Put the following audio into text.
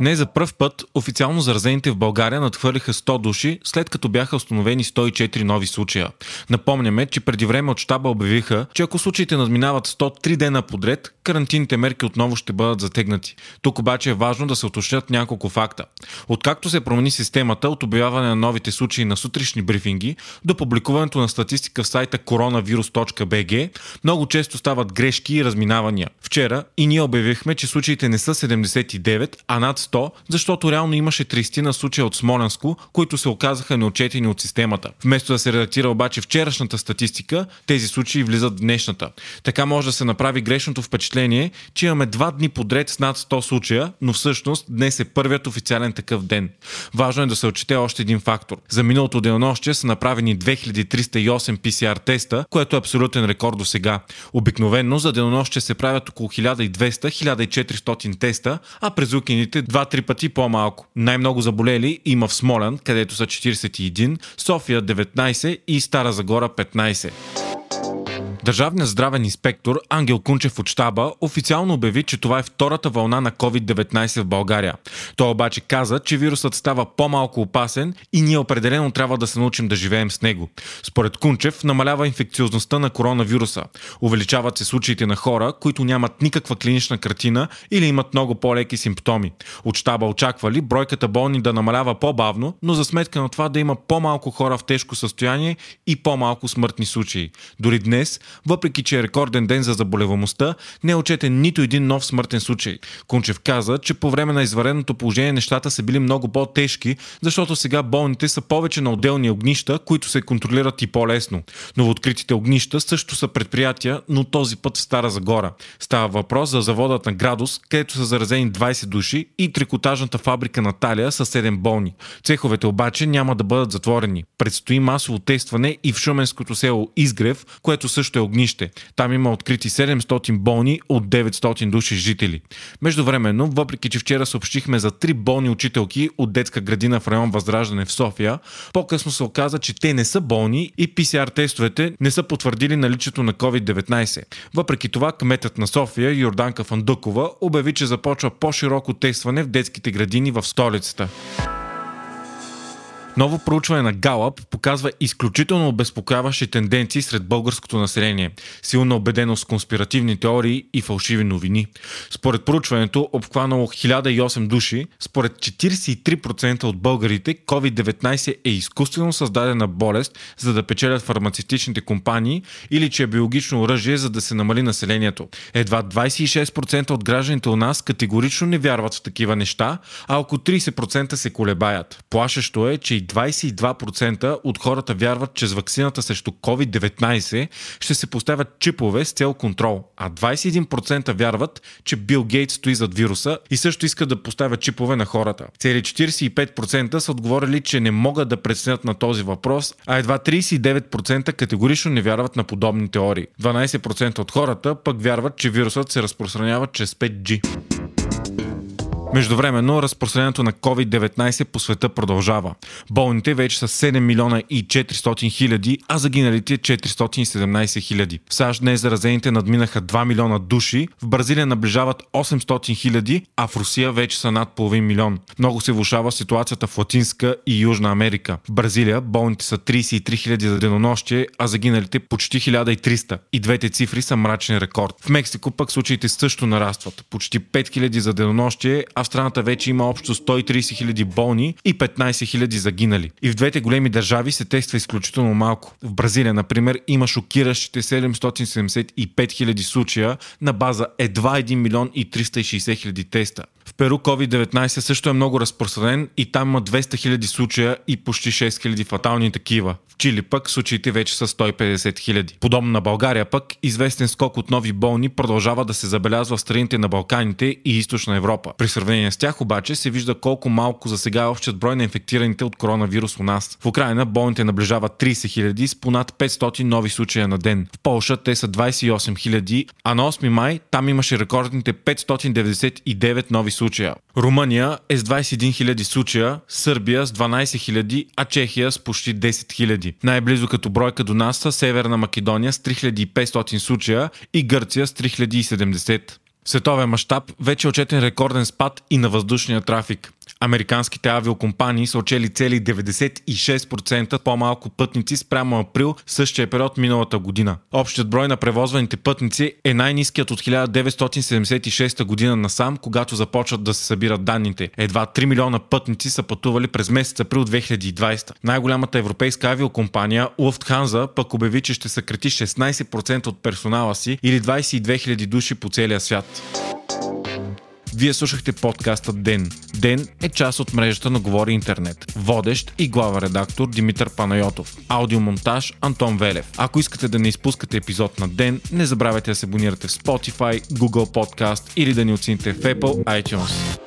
Не за пръв път официално заразените в България надхвърлиха 100 души, след като бяха установени 104 нови случая. Напомняме, че преди време от щаба обявиха, че ако случаите надминават 103 дена подред, карантинните мерки отново ще бъдат затегнати. Тук обаче е важно да се уточнят няколко факта. Откакто се промени системата от обявяване на новите случаи на сутрешни брифинги до публикуването на статистика в сайта coronavirus.bg, много често стават грешки и разминавания. Вчера и ние обявихме, че случаите не са 79, а над 100, защото реално имаше 30 на случая от Смолянско, които се оказаха неочетени от системата. Вместо да се редактира обаче вчерашната статистика, тези случаи влизат в днешната. Така може да се направи грешното впечатление, че имаме два дни подред с над 100 случая, но всъщност днес е първият официален такъв ден. Важно е да се отчете още един фактор. За миналото денонощие са направени 2308 PCR теста, което е абсолютен рекорд до сега. Обикновенно за денонощие се правят около 1200-1400 теста, а през уикендите 2-3 пъти по-малко. Най-много заболели има в Смолян, където са 41, София 19 и Стара Загора 15. Държавният здравен инспектор Ангел Кунчев от щаба официално обяви, че това е втората вълна на COVID-19 в България. Той обаче каза, че вирусът става по-малко опасен и ние определено трябва да се научим да живеем с него. Според Кунчев намалява инфекциозността на коронавируса. Увеличават се случаите на хора, които нямат никаква клинична картина или имат много по-леки симптоми. От щаба очаквали бройката болни да намалява по-бавно, но за сметка на това да има по-малко хора в тежко състояние и по-малко смъртни случаи. Дори днес въпреки че е рекорден ден за заболеваността, не е отчетен нито един нов смъртен случай. Кунчев каза, че по време на извареното положение нещата са били много по-тежки, защото сега болните са повече на отделни огнища, които се контролират и по-лесно. Новооткритите огнища също са предприятия, но този път в Стара Загора. Става въпрос за заводът на Градус, където са заразени 20 души и трикотажната фабрика Наталия с 7 болни. Цеховете обаче няма да бъдат затворени. Предстои масово тестване и в Шуменското село Изгрев, което също е огнище. Там има открити 700 болни от 900 души жители. Междувременно, въпреки че вчера съобщихме за три болни учителки от детска градина в район Възраждане в София, по-късно се оказа, че те не са болни и PCR тестовете не са потвърдили наличието на COVID-19. Въпреки това, кметът на София, Йорданка Фандукова, обяви, че започва по-широко тестване в детските градини в столицата. Ново проучване на Галап показва изключително обезпокояващи тенденции сред българското население, силна убеденост в конспиративни теории и фалшиви новини. Според проучването, обхванало 1008 души, според 43% от българите COVID-19 е изкуствено създадена болест, за да печелят фармацевтичните компании или че е биологично оръжие, за да се намали населението. Едва 26% от гражданите у нас категорично не вярват в такива неща, а около 30% се колебаят. Плашещо е, че и 22% от хората вярват, че с вакцината срещу COVID-19 ще се поставят чипове с цел контрол, а 21% вярват, че Бил Гейтс стои зад вируса и също искат да поставят чипове на хората. Цели 45% са отговорили, че не могат да преценят на този въпрос, а едва 39% категорично не вярват на подобни теории. 12% от хората пък вярват, че вирусът се разпространява чрез 5G. Междувременно, разпространението на COVID-19 по света продължава. Болните вече са 7 милиона и 400 хиляди, а загиналите 417 хиляди. В САЩ днес заразените надминаха 2 милиона души, в Бразилия наближават 800 хиляди, а в Русия вече са над половин милион. Много се влушава ситуацията в Латинска и Южна Америка. В Бразилия болните са 33 хиляди за денонощие, а загиналите почти 1300. И двете цифри са мрачен рекорд. В Мексико пък случаите също нарастват. Почти 5000 за денонощие, в страната вече има общо 130 хиляди болни и 15 хиляди загинали. И в двете големи държави се тества изключително малко. В Бразилия, например, има шокиращите 775 хиляди случая на база едва 1 милион и 360 хиляди теста. В Перу COVID-19 също е много разпространен и там има 200 000 случая и почти 6 000 фатални такива. Чили пък случаите вече са 150 000. Подобно на България пък, известен скок от нови болни продължава да се забелязва в страните на Балканите и Източна Европа. При сравнение с тях обаче се вижда колко малко за сега е общият брой на инфектираните от коронавирус у нас. В Украина болните наближават 30 000 с понад 500 нови случая на ден. В Полша те са 28 000, а на 8 май там имаше рекордните 599 нови случая. Румъния е с 21 000 случая, Сърбия с 12 000, а Чехия с почти 10 000. Най-близо като бройка до нас са Северна Македония с 3500 случая и Гърция с 3070. В световен мащаб вече е отчетен рекорден спад и на въздушния трафик. Американските авиокомпании са отчели цели 96% по-малко пътници спрямо април същия период миналата година. Общият брой на превозваните пътници е най-низкият от 1976 година насам, когато започват да се събират данните. Едва 3 милиона пътници са пътували през месец април 2020. Най-голямата европейска авиокомпания Lufthansa пък обяви, че ще съкрати 16% от персонала си или 22 000 души по целия свят. Вие слушахте подкаста Ден. Ден е част от мрежата на Говори Интернет. Водещ и глава редактор Димитър Панайотов. Аудиомонтаж Антон Велев. Ако искате да не изпускате епизод на Ден, не забравяйте да се абонирате в Spotify, Google Podcast или да ни оцените в Apple iTunes.